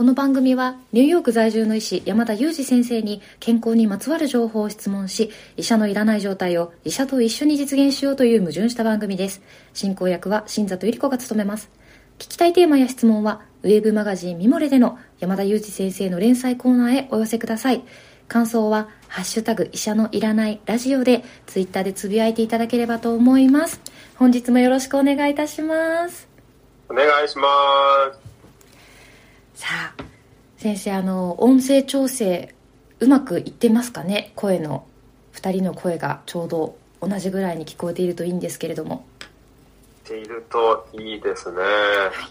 この番組はニューヨーク在住の医師山田裕二先生に健康にまつわる情報を質問し医者のいらない状態を医者と一緒に実現しようという矛盾した番組です。進行役は新里ゆり子が務めます。聞きたいテーマや質問はウェブマガジンミモレでの山田裕二先生の連載コーナーへお寄せください。感想は「ハッシュタグ医者のいらないラジオ」でツイッターでつぶやいていただければと思います。本日もよろしくお願いいたします。お願いします。さあ先生あの音声調整うまくいってますかね？声の2人の声がちょうど同じぐらいに聞こえているといいんですけれども。ているといいですね、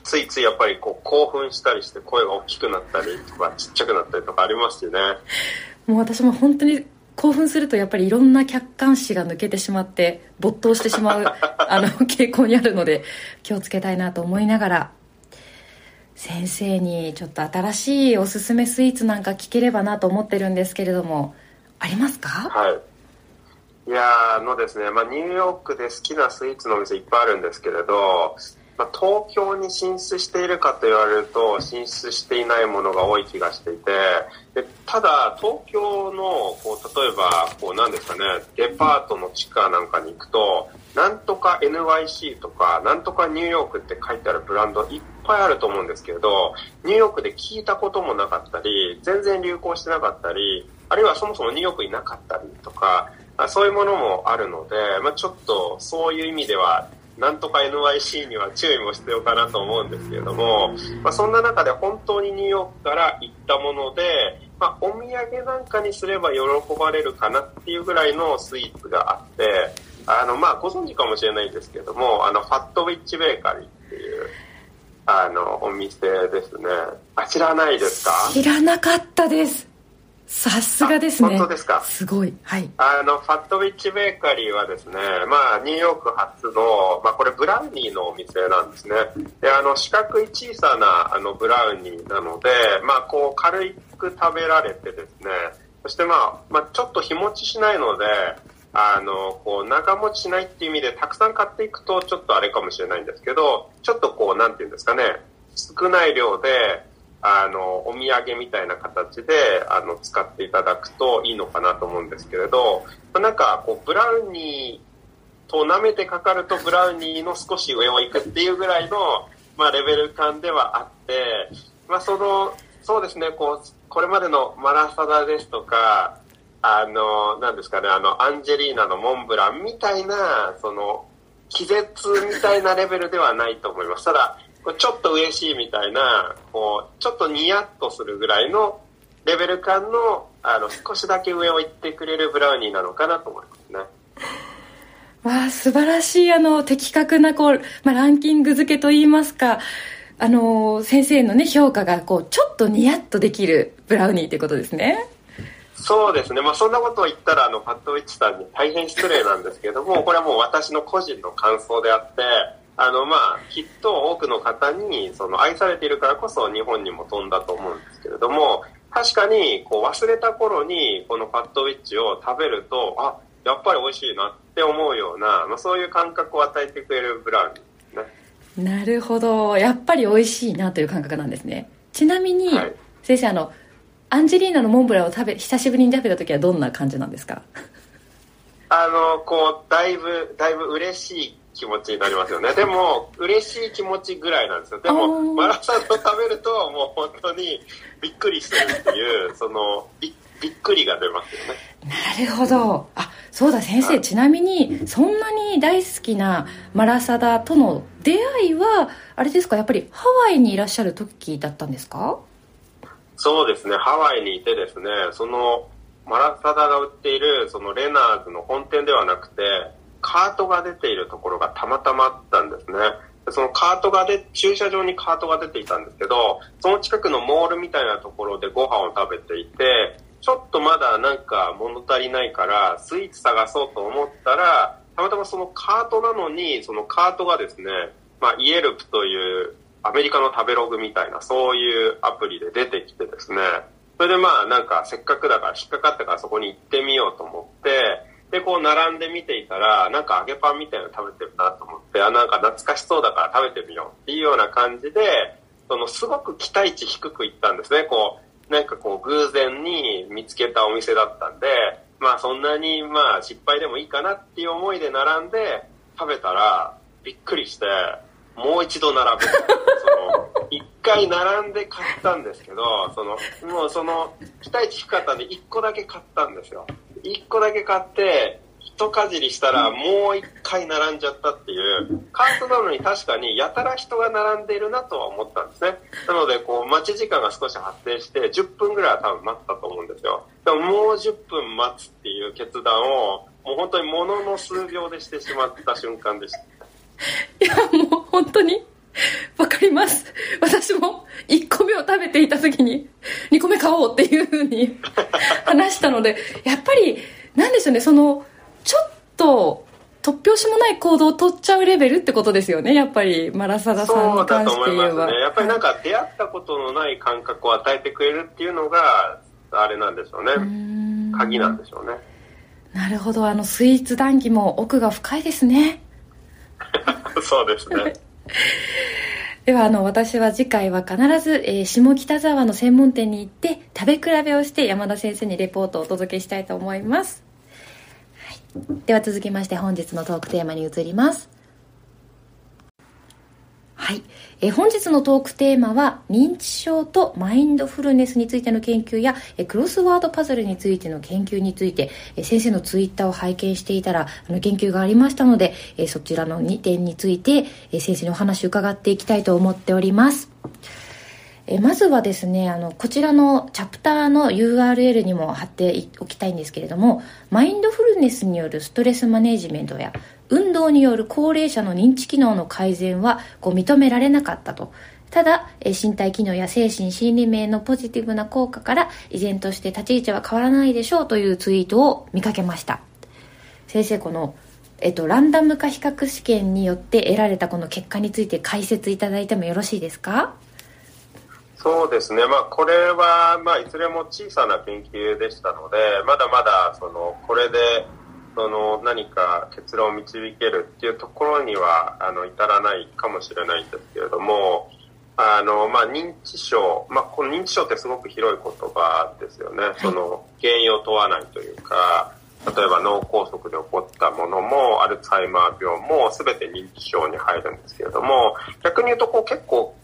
ついついやっぱりこう興奮したりして声が大きくなったりとかちっちゃくなったりとかありますよね。もう私も本当に興奮するとやっぱりいろんな客観視が抜けてしまって没頭してしまうあの傾向にあるので気をつけたいなと思いながら先生にちょっと新しいおすすめスイーツなんか聞ければなと思ってるんですけれどもありますか？はい。いやあのですね、まあ、ニューヨークで好きなスイーツのお店いっぱいあるんですけれど、まあ、東京に進出しているかと言われると進出していないものが多い気がしていてでただ東京のこう例えばこうなんですかねデパートの地下なんかに行くとなんとか NYC とかなんとかニューヨークって書いてあるブランドいっぱいあると思うんですけれどニューヨークで聞いたこともなかったり全然流行してなかったりあるいはそもそもニューヨークになかったりとかそういうものもあるので、まあ、ちょっとそういう意味ではなんとか NYC には注意も必要かなと思うんですけれども、まあ、そんな中で本当にニューヨークから行ったもので、まあ、お土産なんかにすれば喜ばれるかなっていうぐらいのスイーツがあってあの、まあ、ご存知かもしれないんですけどもあのファットウィッチベーカリー。あのお店ですねあ知らないですか？知らなかったですさすがですね。本当ですか？すごい。はい。あの、ファットウィッチベーカリーはですね、まあ、ニューヨーク発の、まあ、これブラウニーのお店なんですね。で、あの、四角い小さな、あの、ブラウニーなので、まあ、こう、軽く食べられてですね、そしてまあ、まあ、ちょっと日持ちしないので、あの、こう、長持ちしないっていう意味で、たくさん買っていくと、ちょっとあれかもしれないんですけど、ちょっとこう、なんていうんですかね、少ない量で、あの、お土産みたいな形で、あの、使っていただくといいのかなと思うんですけれど、なんか、こう、ブラウニーと舐めてかかると、ブラウニーの少し上を行くっていうぐらいの、まあ、レベル感ではあって、まあ、その、そうですね、こう、これまでのマラサダですとか、あの、なんですかね、あの、アンジェリーナのモンブランみたいな、その、気絶みたいなレベルではないと思います。ただ、ちょっと嬉しいみたいな、こう、ちょっとニヤッとするぐらいのレベル感の、あの、少しだけ上を行ってくれるブラウニーなのかなと思いますね。わあ、素晴らしい、あの、的確な、こう、まあ、ランキング付けといいますか、あの、先生のね、評価が、こう、ちょっとニヤッとできるブラウニーということですね。そうですね。まあ、そんなことを言ったら、あの、パッドウィッチさんに大変失礼なんですけども、これはもう私の個人の感想であって、あの、まあ、きっと多くの方に、その、愛されているからこそ日本にも飛んだと思うんですけれども、確かに、こう、忘れた頃に、このファットウィッチを食べると、あ、やっぱり美味しいなって思うような、まあ、そういう感覚を与えてくれるブラウニーですね。なるほど。やっぱり美味しいなという感覚なんですね。ちなみに、はい、先生、あの、アンジェリーナのモンブランを食べ、久しぶりに食べた時はどんな感じなんですか？あの、こう、だいぶ、だいぶ嬉しい気持ちになりますよね。でも、嬉しい気持ちぐらいなんですよ。でも、マラサダを食べると、もう本当にびっくりしてるっていう、その、びびっくりが出ますよね。なるほど。あ、そうだ先生、ちなみに、そんなに大好きなマラサダとの出会いは、あれですか、やっぱりハワイにいらっしゃる時だったんですか？そうですね、ハワイにいてですね、その、マラサダが売っている、そのレナーズの本店ではなくて、カートが出ているところがたまたまあったんですね。そのカートがで、駐車場にカートが出ていたんですけど、その近くのモールみたいなところでご飯を食べていて、ちょっとまだなんか物足りないからスイーツ探そうと思ったら、たまたまそのカートなのに、そのカートがですね、まあ、イエルプというアメリカの食べログみたいなそういうアプリで出てきてですね、それでまあなんかせっかくだから引っかかったからそこに行ってみようと思って、で、こう並んで見ていたら、なんか揚げパンみたいなの食べてるなと思って、あ、なんか懐かしそうだから食べてみようっていうような感じで、そのすごく期待値低く行ったんですね。こう、なんかこう偶然に見つけたお店だったんで、まあそんなにまあ失敗でもいいかなっていう思いで並んで食べたらびっくりして、もう一度並ぶ。その、一回並んで買ったんですけど、その、もうその、期待値低かったんで一個だけ買ったんですよ。一個だけ買って、一かじりしたらもう一回並んじゃったっていう、カートなのに確かにやたら人が並んでいるなとは思ったんですね。なので、こう、待ち時間が少し発生して、10分ぐらいは多分待ったと思うんですよ。でももう10分待つっていう決断を、もう本当にものの数秒でしてしまった瞬間でした。いや、もう本当に、わかります。私も1個目を食べていた時に、2個目買おうっていうふうに 話したので、やっぱり、なんでしょうね、その、ちょっと、突拍子もない行動を取っちゃうレベルってことですよね、やっぱり、マラサダさんに関して言えば。ね、やっぱりなんか出会ったことのない感覚を与えてくれるっていうのが、あれなんでしょうね。鍵なんでしょうね。なるほど、あの、スイーツ談義も奥が深いですね。そうですね。ではあの私は次回は必ず、えー、下北沢の専門店に行って食べ比べをして山田先生にレポートをお届けしたいと思います、はい、では続きまして本日のトークテーマに移ります。はい、え本日のトークテーマは認知症とマインドフルネスについての研究やえクロスワードパズルについての研究についてえ先生のツイッターを拝見していたらあの研究がありましたのでえそちらの2点についてえ先生にお話を伺っていきたいと思っております。えまずはですねあのこちらのチャプターの URL にも貼っておきたいんですけれどもマインドフルネスによるストレスマネジメントや運動による高齢者の認知機能の改善はこう認められなかったと。ただ、身体機能や精神心理面のポジティブな効果から依然として立ち位置は変わらないでしょうというツイートを見かけました。先生、この、えっと、ランダム化比較試験によって得られたこの結果について解説いただいてもよろしいですか？そうですね、まあ、これは、まあ、いずれも小さな研究でしたので、まだまだそのこれでその何か結論を導けるっていうところにはあの至らないかもしれないんですけれどもあの、まあ、認知症、まあ、この認知症ってすごく広い言葉ですよね、その原因を問わないというか例えば脳梗塞で起こったものもアルツハイマー病も全て認知症に入るんですけれども逆に言うとこう結構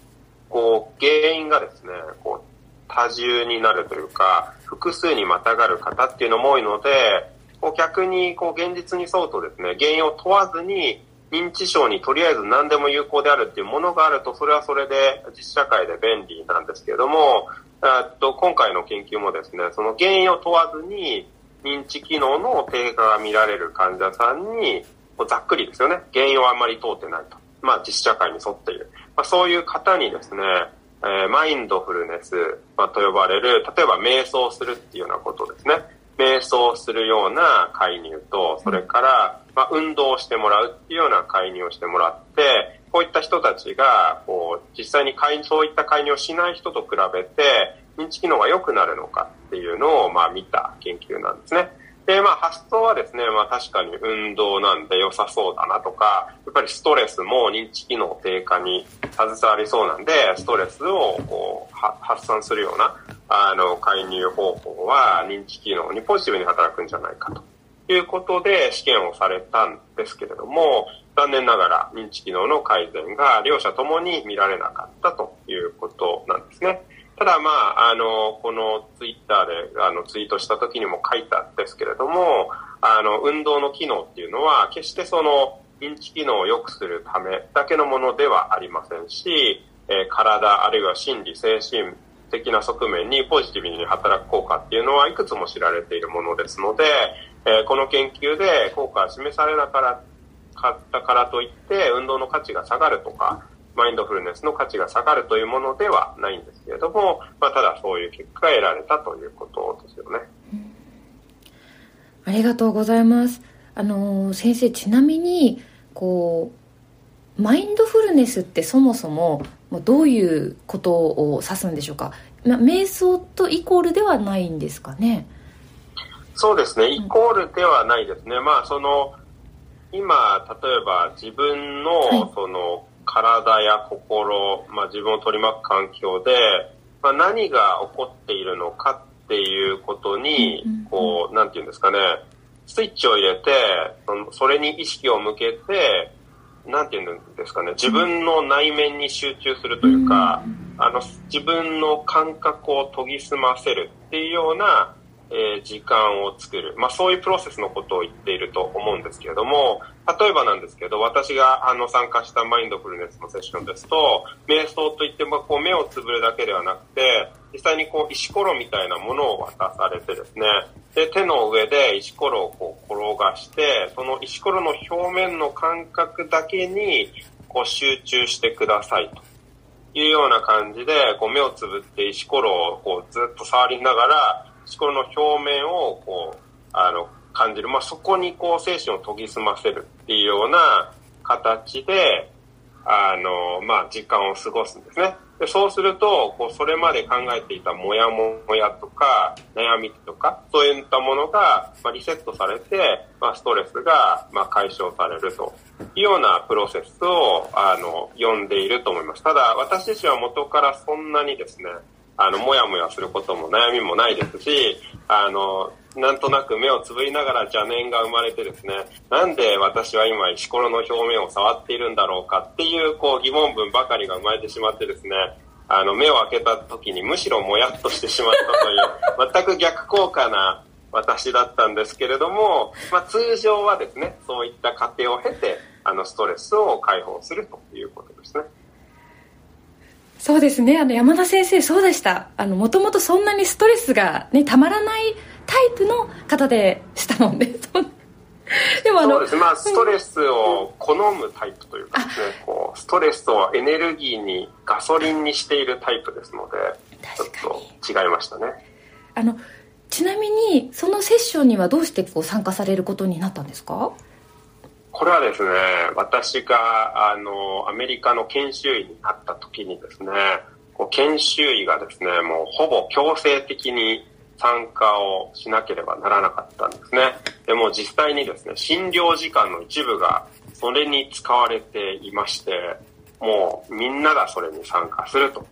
こう原因がですねこう多重になるというか複数にまたがる方っていうのも多いのでこう逆にこう現実に沿うとですね、原因を問わずに認知症にとりあえず何でも有効であるっていうものがあると、それはそれで実社会で便利なんですけれども、っと今回の研究もですね、その原因を問わずに認知機能の低下が見られる患者さんに、ざっくりですよね、原因はあんまり通ってないと。まあ実社会に沿っている。まあ、そういう方にですね、えー、マインドフルネス、まあ、と呼ばれる、例えば瞑想するっていうようなことですね。瞑想するような介入と、それから、まあ、運動をしてもらうっていうような介入をしてもらって、こういった人たちが、こう、実際にそういった介入をしない人と比べて、認知機能が良くなるのかっていうのを、まあ、見た研究なんですね。で、まあ、発想はですね、まあ、確かに運動なんで良さそうだなとか、やっぱりストレスも認知機能低下に携わりそうなんで、ストレスをこう発散するような、あの、介入方法は認知機能にポジティブに働くんじゃないかということで試験をされたんですけれども、残念ながら認知機能の改善が両者ともに見られなかったということなんですね。ただ、まあ、あの、このツイッターであのツイートした時にも書いたんですけれども、あの、運動の機能っていうのは、決してその、認知機能を良くするためだけのものではありませんし、えー、体、あるいは心理、精神的な側面にポジティブに働く効果っていうのはいくつも知られているものですので、えー、この研究で効果が示されなかったからといって、運動の価値が下がるとか、マインドフルネスの価値が下がるというものではないんですけれども、まあ、ただそういう結果が得られたということですよね。ありがとうございます。あの先生ちなみにこうマインドフルネスってそもそもどういうことを指すんでしょうか、ま、瞑想とイコールではないんですかね？そうですね。イコールではないですね、まあその今例えば自分のその体や心、まあ、自分を取り巻く環境で、まあ、何が起こっているのかっていうことに、こう、なんていうんですかね、スイッチを入れて、それに意識を向けて、なんていうんですかね、自分の内面に集中するというか、あの、自分の感覚を研ぎ澄ませるっていうような、えー、時間を作る。まあそういうプロセスのことを言っていると思うんですけれども、例えばなんですけど、私があの参加したマインドフルネスのセッションですと、瞑想といってもこう目をつぶるだけではなくて、実際にこう石ころみたいなものを渡されてですね、で、手の上で石ころをこう転がして、その石ころの表面の感覚だけにこう集中してくださいと。いうような感じで、こう目をつぶって石ころをこうずっと触りながら、石ころの表面をこう、あの、感じる。まあ、そこにこう精神を研ぎ澄ませるっていうような形で、あの、まあ、時間を過ごすんですね。でそうすると、こう、それまで考えていたモヤモヤとか、悩みとか、そういったものが、まあ、リセットされて、まあ、ストレスが、まあ、解消されるというようなプロセスを、あの、読んでいると思います。ただ、私自身は元からそんなにですね、あの、もやもやすることも悩みもないですし、あの、なんとなく目をつぶりながら邪念が生まれてですね、なんで私は今石ころの表面を触っているんだろうかっていうこう疑問文ばかりが生まれてしまってですね、あの目を開けた時にむしろもやっとしてしまったという、全く逆効果な私だったんですけれども、まあ、通常はですね、そういった過程を経て、あのストレスを解放するということですね。そうですね。あの、山田先生、そうでした。あの、もともとそんなにストレスがね、たまらないタイプの方でしたもんね。でもあのそうですまあストレスを好むタイプというかですね、うん、こうストレスをエネルギーにガソリンにしているタイプですのでちょっと違いましたね。あのちなみにそのセッションにはどうしてこう参加されることになったんですか？これはですね、私が、あの、アメリカの研修医になった時にですね、こう研修医がですね、もうほぼ強制的に参加をしなければならなかったんですね。でも実際にですね、診療時間の一部がそれに使われていまして、もうみんながそれに参加すると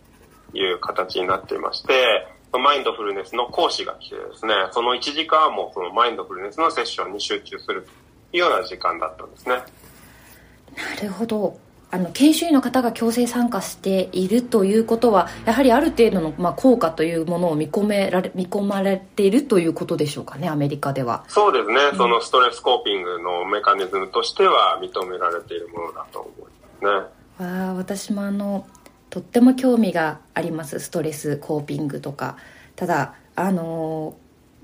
いう形になっていまして、マインドフルネスの講師が来てですね、その1時間はもうそのマインドフルネスのセッションに集中するいうような時間だったんですね。なるほど。あの研修医の方が強制参加しているということはやはりある程度の、まあ、効果というものを見込められ見込まれているということでしょうかねアメリカでは。そうですね、うん、そのストレスコーピングのメカニズムとしては認められているものだと思いますね。あ私もあのとっても興味があります。ストレスコーピングとか。ただあの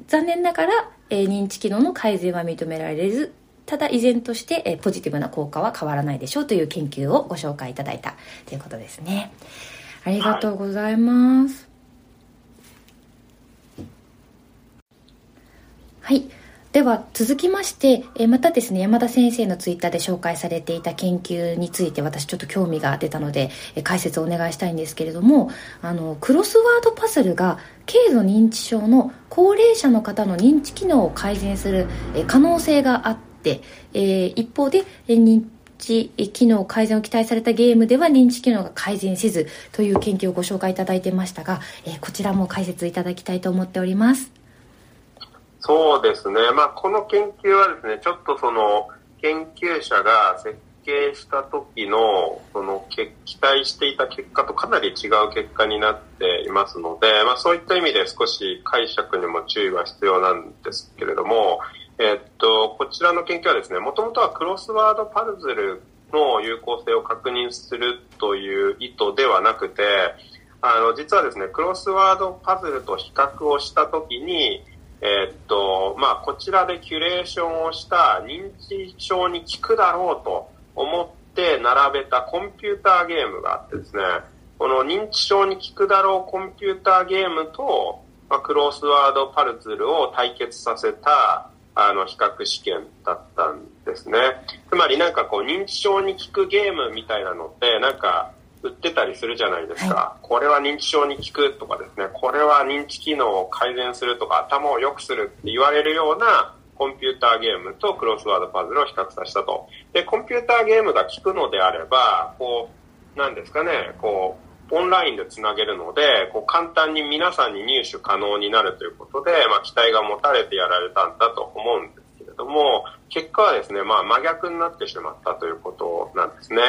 残念ながら、えー、認知機能の改善は認められずただ依然として、えポジティブな効果は変わらないでしょうという研究をご紹介いただいたということですね。ありがとうございます、はい、はい。では続きまして、えまたですね山田先生のツイッターで紹介されていた研究について私ちょっと興味が出たので、え解説をお願いしたいんですけれどもあのクロスワードパズルが軽度認知症の高齢者の方の認知機能を改善する、え可能性があって、えー、一方で、え認知機能改善を期待されたゲームでは認知機能が改善せずという研究をご紹介いただいてましたが、えー、こちらも解説いただきたいと思っております。そうですね、まあ、この研究はですねちょっとその研究者が設計した時のその期待していた結果とかなり違う結果になっていますので、まあ、そういった意味で少し解釈にも注意は必要なんですけれども、えっと、こちらの研究はですね、もともとはクロスワードパズルの有効性を確認するという意図ではなくて、あの、実はですね、クロスワードパズルと比較をしたときに、えっと、まあ、こちらでキュレーションをした認知症に効くだろうと思って並べたコンピューターゲームがあってですね、この認知症に効くだろうコンピューターゲームと、まあ、クロスワードパズルを対決させたあの、比較試験だったんですね。つまりなんかこう、認知症に効くゲームみたいなのって、なんか、売ってたりするじゃないですか、はい、これは認知症に効くとかですね、これは認知機能を改善するとか、頭を良くするって言われるようなコンピューターゲームとクロスワードパズルを比較させたと。で、コンピューターゲームが効くのであれば、こう、なんですかね、こう、オンラインでつなげるので、こう簡単に皆さんに入手可能になるということで、まあ、期待が持たれてやられたんだと思うんですけれども、結果はですね、まあ、真逆になってしまったということなんですね。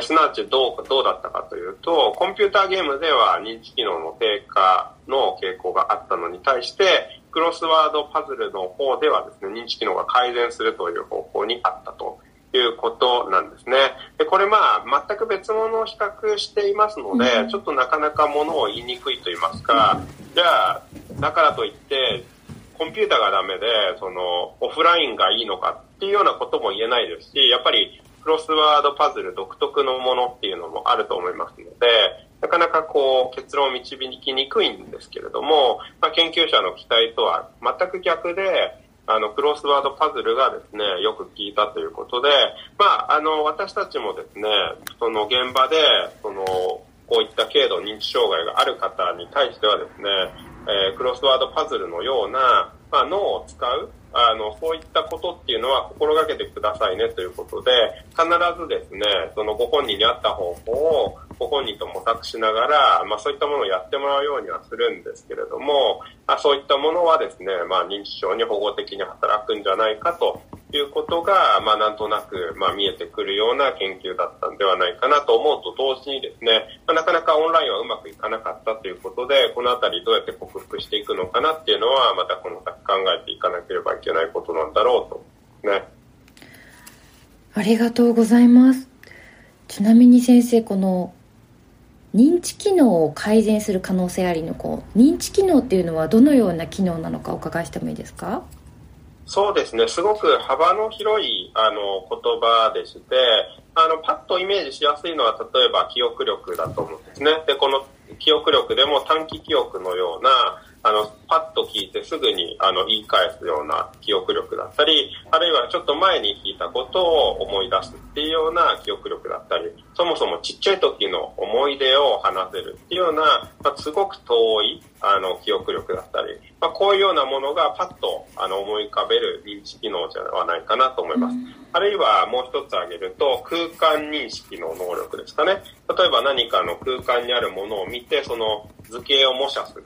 すなわちどう、どうだったかというと、コンピューターゲームでは認知機能の低下の傾向があったのに対して、クロスワードパズルの方ではですね、認知機能が改善するという方向にあったと。いうことなんですね。で、これまあ、全く別物を比較していますので、うん、ちょっとなかなかものを言いにくいと言いますか、じゃあ、だからといって、コンピューターがダメで、その、オフラインがいいのかっていうようなことも言えないですし、やっぱり、クロスワードパズル独特のものっていうのもあると思いますので、なかなかこう結論を導きにくいんですけれども、まあ、研究者の期待とは全く逆で、あの、クロスワードパズルがですね、よく聞いたということで、まあ、あの、私たちもですね、その現場で、その、こういった軽度認知障害がある方に対してはですね、えー、クロスワードパズルのような、まあ、脳を使う、あの、そういったことっていうのは心がけてくださいねということで、必ずですね、そのご本人に合った方法をご本人と模索しながら、まあそういったものをやってもらうようにはするんですけれども、あそういったものはですね、まあ認知症に保護的に働くんじゃないかということが、まあなんとなく、まあ見えてくるような研究だったんではないかなと思うと同時にですね、まあ、なかなかオンラインはうまくいかなかったということで、このあたりどうやって克服していくのかなっていうのは、またこの先考えていかなければいけないことなんだろうと、ね。ありがとうございます。ちなみに先生、この認知機能を改善する可能性ありのこう認知機能っていうのはどのような機能なのかお伺いしてもいいですか？そうですね、すごく幅の広いあの言葉でして、あのパッとイメージしやすいのは例えば記憶力だと思うんですね。で、この記憶力でも短期記憶のようなあの、パッと聞いてすぐに、あの、言い返すような記憶力だったり、あるいはちょっと前に聞いたことを思い出すっていうような記憶力だったり、そもそもちっちゃい時の思い出を話せるっていうような、まあ、すごく遠い、あの、記憶力だったり、まあ、こういうようなものがパッと、あの、思い浮かべる認知機能じゃないかなと思います。うん、あるいはもう一つ挙げると、空間認識の能力ですかね。例えば何かの空間にあるものを見て、その図形を模写する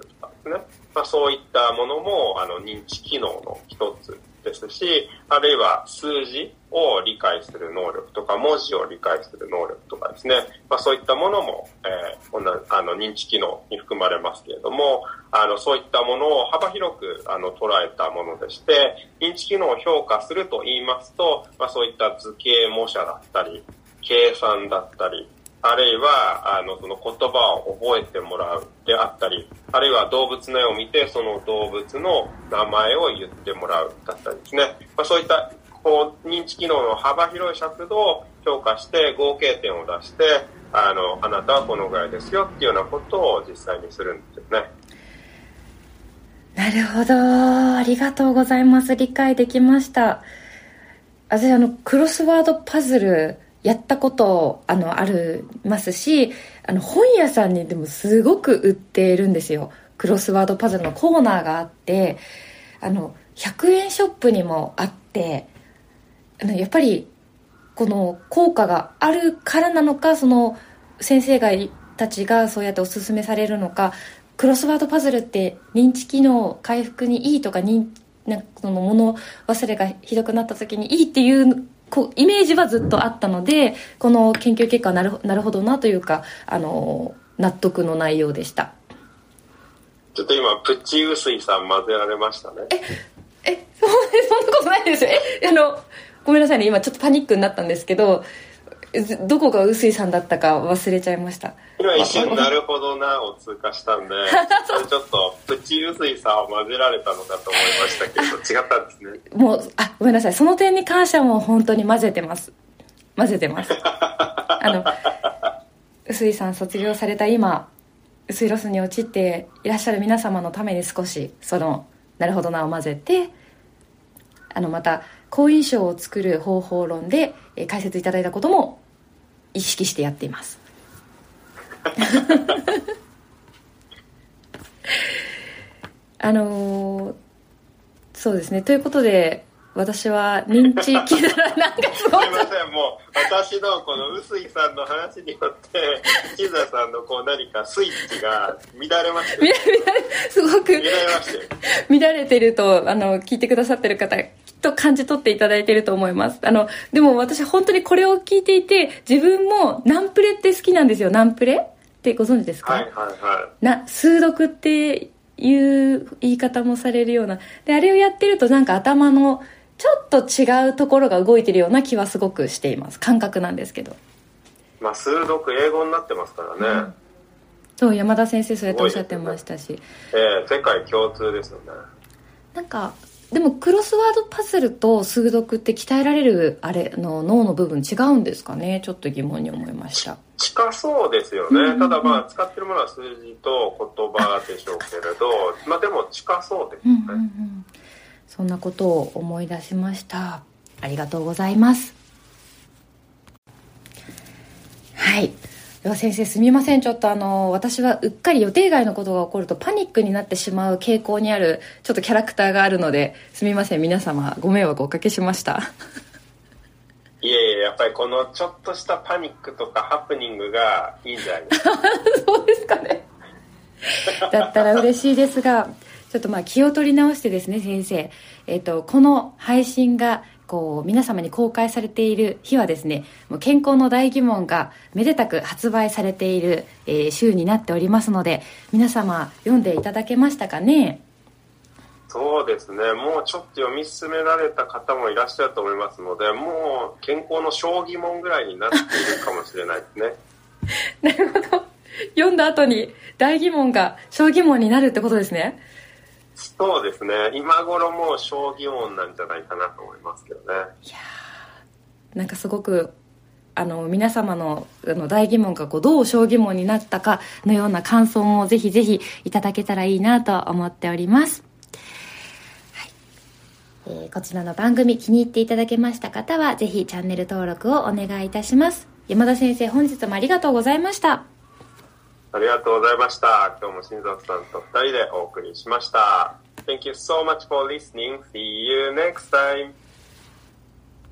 ね。まあ、そういったものもあの認知機能の一つですし、あるいは数字を理解する能力とか、文字を理解する能力とかですね、まあ、そういったものも、えー、あの認知機能に含まれますけれども、あのそういったものを幅広くあの捉えたものでして、認知機能を評価すると言いますと、まあ、そういった図形模写だったり、計算だったり、あるいは、あの、その言葉を覚えてもらうであったり、あるいは動物の絵を見て、その動物の名前を言ってもらうだったりですね。まあ、そういった、こう、認知機能の幅広い尺度を評価して合計点を出して、あの、あなたはこのぐらいですよっていうようなことを実際にするんですね。なるほど。ありがとうございます。理解できました。私、あの、クロスワードパズル、やったことあのあるますしあの本屋さんにでもすごく売ってるんですよ。クロスワードパズルのコーナーがあってあの100円ショップにもあってあのやっぱりこの効果があるからなのかその先生がたちがそうやっておすすめされるのかクロスワードパズルって認知機能回復にいいとか認なんかその物忘れがひどくなった時にいいっていうこうイメージはずっとあったのでこの研究結果はなるなるほどなというかあの納得の内容でした。ちょっと今プッチ薄いさん混ぜられましたね。ええそそんなことないですよ。えあのごめんなさいね。今ちょっとパニックになったんですけどどこが臼井さんだったか忘れちゃいました。今一瞬なるほどなを通過したんで ちょっとプチ臼井さんを混ぜられたのかと思いましたけど違ったんですね。もうあごめんなさい。その点に関してはもう本当に混ぜてます。混ぜてます。あの臼井さん卒業された今薄いロスに陥っていらっしゃる皆様のために少しそのなるほどなを混ぜてあのまた好印象を作る方法論で解説いただいたことも意識してやっています。あのー、そうですね。ということで私は認知機能なんかすごい。すいません。もう私のこの臼井さんの話によって木田さんのこう何かスイッチが乱れました乱れすごく乱れましたよ乱れてるとあの聞いてくださってる方と感じ取っていただいてると思います。あのでも私本当にこれを聞いていて自分もナンプレって好きなんですよ。ナンプレ？ってご存知ですか、はいはいはな数読っていう言い方もされるような。であれをやってるとなんか頭のちょっと違うところが動いてるような気はすごくしています。感覚なんですけど。いまあ数読英語になってますからね、そう山田先生そうやっておっしゃってましたし、ええ世界共通ですよね。なんかでもクロスワードパズルと数読って鍛えられるあれの脳の部分違うんですかね？ちょっと疑問に思いました。近そうですよね、うんうんうん。ただまあ使ってるものは数字と言葉でしょうけれど まあでも近そうですよね、うんうんうん。そんなことを思い出しました。ありがとうございます。はいでは先生すみません。ちょっとあの私はうっかり予定外のことが起こるとパニックになってしまう傾向にあるちょっとキャラクターがあるのですみません。皆様ご迷惑をおかけしました。いえいえやっぱりこのちょっとしたパニックとかハプニングがいいんじゃないですか？そうですかね。だったら嬉しいですがちょっとまあ気を取り直してですね先生、えっとこの配信がこう皆様に公開されている日はですねもう健康の大疑問がめでたく発売されている、えー週になっておりますので皆様読んでいただけましたかね？そうですね。もうちょっと読み進められた方もいらっしゃると思いますのでもう健康の小疑問ぐらいになっているかもしれないですね。なるほど。読んだ後に大疑問が小疑問になるってことですねそうですね。今頃もう小疑問なんじゃないかなと思いますけどね。いやなんかすごくあの皆様のあの大疑問がこうどう小疑問になったかのような感想もぜひぜひいただけたらいいなと思っております、えーこちらの番組気に入っていただけました方はぜひチャンネル登録をお願いいたします。山田先生本日もありがとうございました。ありがとうございました。今日も新里さんと2人でお送りしました。Thank you so much for listening. See you next time.